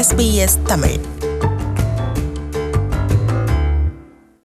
SBS Tamil.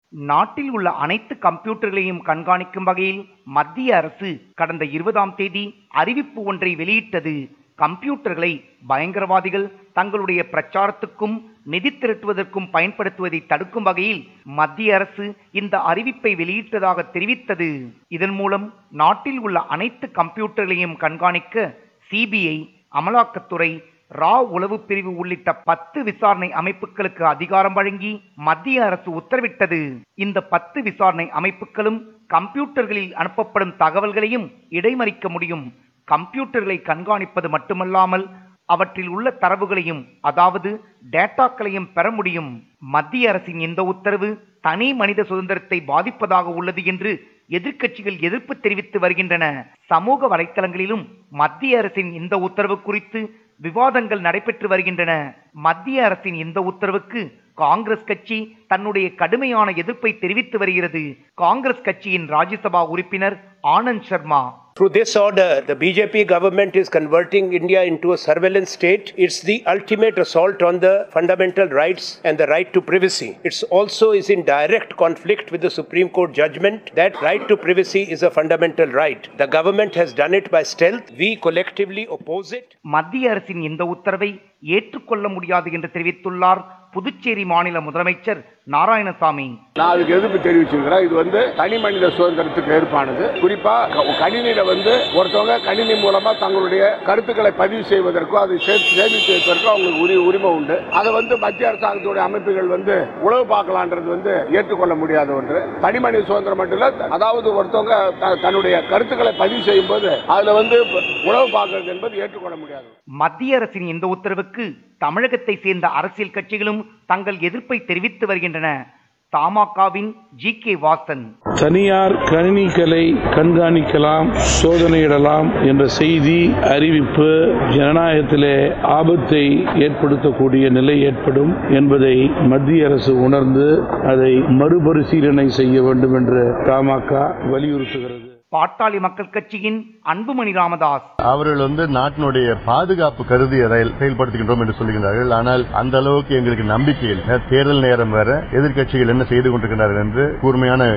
நாட்டில் உள்ள அனைத்து கம்ப்யூட்டர்களையும் கண்காணிக்கும் வகையில் மத்திய அரசு கடந்த இருபதாம் தேதி அறிவிப்பு ஒன்றை வெளியிட்டது. கம்ப்யூட்டர்களை பயங்கரவாதிகள் தங்களுடைய பிரச்சாரத்துக்கும் நிதி திரட்டுவதற்கும் பயன்படுத்துவதை தடுக்கும் வகையில் மத்திய அரசு இந்த அறிவிப்பை வெளியிட்டதாக தெரிவித்தது. இதன் மூலம் நாட்டில் உள்ள அனைத்து கம்ப்யூட்டர்களையும் கண்காணிக்க சிபிஐ அமலாக்கத்துறை ரா உளவு பிரிவு உள்ளிட்ட பத்து விசாரணை அமைப்புகளுக்கு அதிகாரம் வழங்கி மத்திய அரசு உத்தரவிட்டது. இந்த பத்து விசாரணை அமைப்புகளும் கம்ப்யூட்டர்களில் அனுப்பப்படும் தகவல்களையும் இடைமறிக்க முடியும். கம்ப்யூட்டர்களை கண்காணிப்பது மட்டுமல்லாமல் அவற்றில் உள்ள தரவுகளையும் அதாவது டேட்டாக்களையும் பெற முடியும். மத்திய அரசின் இந்த உத்தரவு தனி மனித சுதந்திரத்தை பாதிப்பதாக உள்ளது என்று எதிர்க்கட்சிகள் எதிர்ப்பு தெரிவித்து வருகின்றன. சமூக வலைத்தளங்களிலும் மத்திய அரசின் இந்த உத்தரவு குறித்து விவாதங்கள் நடைபெற்று வருகின்றன. மத்திய அரசின் இந்த உத்தரவுக்கு காங்கிரஸ் கட்சி தன்னுடைய கடுமையான எதிர்ப்பை தெரிவித்து வருகிறது. காங்கிரஸ் கட்சியின் ராஜ்யசபா உறுப்பினர் Anand Sharma Through this order, the BJP government is converting India into a surveillance state. It's the ultimate assault on the fundamental rights and the right to privacy. It's also is in direct conflict with the Supreme Court judgment that right to privacy is a fundamental right. The government has done it by stealth. We collectively oppose it. மத்திய அரசின் இந்த உத்தரவை ஏற்றுக்கொள்ள முடியாது என்று தெரிவித்துள்ளார் புதுச்சேரி மாநில முதலமைச்சர் நாராயணசாமி நான் அதுக்கு எதிர்ப்பு தெரிவிச்சிருக்கிறேன் இது வந்து தனி மனித சுதந்திரத்துக்கு ஏற்பானது குறிப்பாக கணினியில வந்து ஒருத்தவங்க கணினி மூலமா தங்களுடைய கருத்துக்களை பதிவு செய்வதற்கோ அதை சேர்த்து சேமித்து வைப்பதற்கோ அவங்களுக்கு உரி உரிமை உண்டு. அதை வந்து மத்திய அரசாங்கத்துடைய அமைப்புகள் வந்து உழவு பார்க்கலான்றது வந்து ஏற்றுக்கொள்ள முடியாத ஒன்று. தனி மனித சுதந்திரம் மட்டும் இல்ல அதாவது ஒருத்தவங்க த- தன்னுடைய கருத்துக்களை பதிவு செய்யும் போது அதுல வந்து உழவு பார்க்கறது என்பது ஏற்றுக்கொள்ள முடியாது. மத்திய அரசின் இந்த உத்தரவுக்கு தமிழகத்தை சேர்ந்த அரசியல் கட்சிகளும் தங்கள் எதிர்ப்பை தெரிவித்து வருகின்றன. தமாகவின் ஜி கே வாசன். தனியார் கணினிகளை கண்காணிக்கலாம் சோதனையிடலாம் என்ற செய்தி அறிவிப்பு ஜனநாயகத்திலே ஆபத்தை ஏற்படுத்தக்கூடிய நிலை ஏற்படும் என்பதை மத்திய அரசு உணர்ந்து அதை மறுபரிசீலனை செய்ய வேண்டும் என்று தமாக வலியுறுத்துகிறது. பாட்டாளி மக்கள் கட்சியின் அன்புமணி ராமதாஸ். அவர்கள் வந்து நாட்டினுடைய பாதுகாப்பு கருதி செயல்படுத்துகின்றோம் என்று சொல்லுகிறார்கள் ஆனால் அந்த அளவுக்கு எங்களுக்கு நம்பிக்கை இல்லை. தேர்தல் நேரம் வேற எதிர்க்கட்சிகள் என்ன செய்து கொண்டிருக்கிறார்கள் என்று கூர்மையான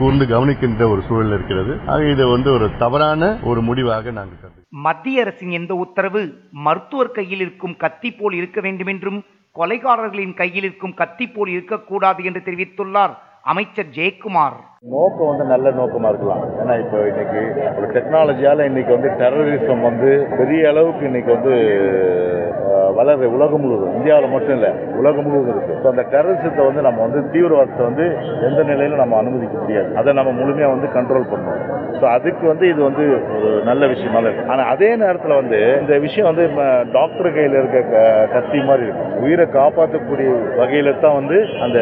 கூர்ந்து கவனிக்கின்ற ஒரு சூழல் இருக்கிறது. ஆக இது வந்து ஒரு தவறான ஒரு முடிவாக நாங்கள் மத்திய அரசின் இந்த உத்தரவு மருத்துவர் கையில் இருக்கும் கத்தி போல் இருக்க வேண்டும் என்றும் கொலைகாரர்களின் கையில் இருக்கும் கத்தி போல் இருக்கக்கூடாது என்று தெரிவித்துள்ளார் அமைச்சர் ஜெயக்குமார். நோக்கம் வந்து நல்ல நோக்கமா இருக்கலாம். ஏன்னா இப்போ இன்னைக்கு ஒரு டெக்னாலஜியால இன்னைக்கு வந்து டெரரிசம் வந்து பெரிய அளவுக்கு இன்னைக்கு வந்து அஹ், உலகம் முழுவதும் இந்தியாவில் மட்டும் இல்லை உலகம் முழுவதும் இருக்கு. ஸோ அந்த டெரரிசத்தை வந்து நம்ம வந்து தீவிரவாதத்தை வந்து எந்த நிலையிலும் நம்ம அனுமதிக்க முடியாது. அதை நம்ம முழுமையாக வந்து கண்ட்ரோல் பண்ணணும். ஸோ அதுக்கு வந்து இது வந்து ஒரு நல்ல விஷயமா இருக்கு. ஆனால் அதே நேரத்தில் வந்து இந்த விஷயம் வந்து ம, டாக்டர் கையில் இருக்க க- கத்தி மாதிரி இருக்கும் உயிரை காப்பாற்றக்கூடிய வகையில தான் வந்து அந்த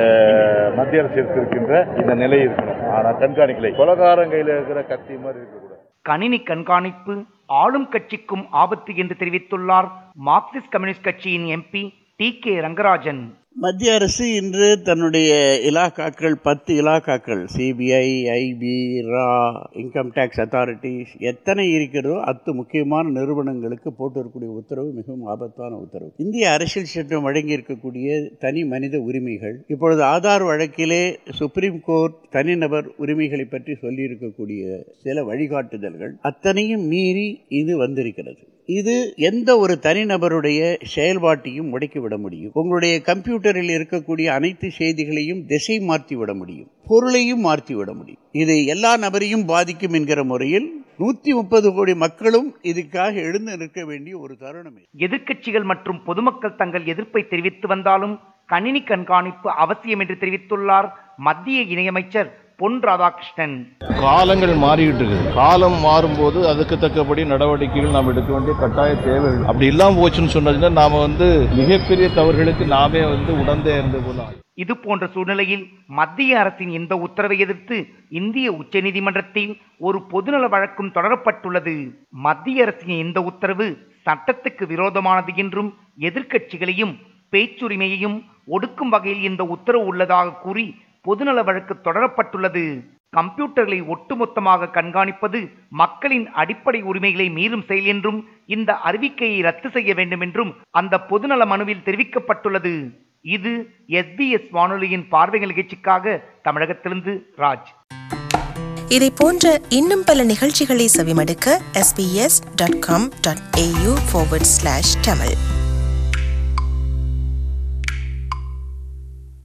மத்திய அரசு எடுத்திருக்கின்ற இந்த நிலை இருக்கணும். ஆனால் கண்காணிக்கலை. கொலகாரன் கையில் இருக்கிற கத்தி மாதிரி இருக்கக்கூடாது. கணினி கண்காணிப்பு ஆளும் கட்சிக்கும் ஆபத்து என்று தெரிவித்துள்ளார் மார்க்சிஸ்ட் கம்யூனிஸ்ட் கட்சியின் எம்பி டி கே ரங்கராஜன். மத்திய அரசு இன்று தன்னுடைய இலாக்காக்கள் பத்து இலாக்காக்கள் சிபிஐ ஐபி ரா இன்கம் டேக்ஸ் அத்தாரிட்டிஸ் எத்தனை இருக்கிறதோ அத்து முக்கியமான நிறுவனங்களுக்கு போட்டிருக்கக்கூடிய உத்தரவு மிகவும் ஆபத்தான உத்தரவு. இந்திய அரசியல் சட்டம் வழங்கி இருக்கக்கூடிய தனி மனித உரிமைகள் இப்பொழுது ஆதார் வழக்கிலே சுப்ரீம் கோர்ட் தனிநபர் உரிமைகளை பற்றி சொல்லியிருக்கக்கூடிய சில வழிகாட்டுதல்கள் அத்தனையும் மீறி இது வந்திருக்கிறது. இது எந்த ஒரு தனிநபருடைய செயல்பாட்டையும் முடக்கிவிட முடியும். உங்களுடைய கம்ப்யூட்டர் கம்ப்யூட்டரில் இருக்கக்கூடிய அனைத்து செய்திகளையும் திசை மாற்றி விட முடியும். பொருளையும் மாற்றி விட முடியும். இது எல்லா நபரையும் பாதிக்கும் என்கிற முறையில் நூற்றி முப்பது கோடி மக்களும் இதுக்காக எழுந்து நிற்க வேண்டிய ஒரு தருணம். எதிர்கட்சிகள் எதிர்க்கட்சிகள் மற்றும் பொதுமக்கள் தங்கள் எதிர்ப்பை தெரிவித்து வந்தாலும் கணினி கண்காணிப்பு அவசியம் என்று தெரிவித்துள்ளார் மத்திய இணையமைச்சர் பொன் ராதாகிருஷ்ணன். காலங்கள் மாறிக்கிட்டு இருக்குது. காலம் மாறும்போது அதுக்கு தக்கபடி நடவடிக்கைகள் நாம் எடுக்க வேண்டிய கட்டாய தேவைகள் அப்படி இல்லாம போச்சுன்னு சொன்னதுன்னா நாம வந்து மிகப்பெரிய தவறுகளுக்கு நாமே வந்து உடந்தே இருந்த போல ஆயிடும். இது போன்ற சூழ்நிலையில் மத்திய அரசின் இந்த உத்தரவை எதிர்த்து இந்திய உச்சநீதிமன்றத்தில் ஒரு பொதுநல வழக்கும் தொடரப்பட்டுள்ளது. மத்திய அரசின் இந்த உத்தரவு சட்டத்துக்கு விரோதமானது என்றும் எதிர்க்கட்சிகளையும் பேச்சுரிமையையும் ஒடுக்கும் வகையில் இந்த உத்தரவு உள்ளதாக கூறி பொதுநல வழக்கு தொடரப்பட்டுள்ளது. கம்ப்யூட்டர்களை ஒட்டுமொத்தமாக கண்காணிப்பது மக்களின் அடிப்படை உரிமைகளை மீறும் செயல் என்றும் இந்த அறிவிக்கையை ரத்து செய்ய வேண்டும் என்றும் அந்த பொதுநல மனுவில் தெரிவிக்கப்பட்டுள்ளது. இது எஸ்பிஎஸ் வானொலியின் பார்வைகள் நிகழ்ச்சிக்காக தமிழகத்திலிருந்து ராஜ். இதை போன்ற இன்னும் பல நிகழ்ச்சிகளை செவிமடுக்க sbs.com.au forward slash tamil.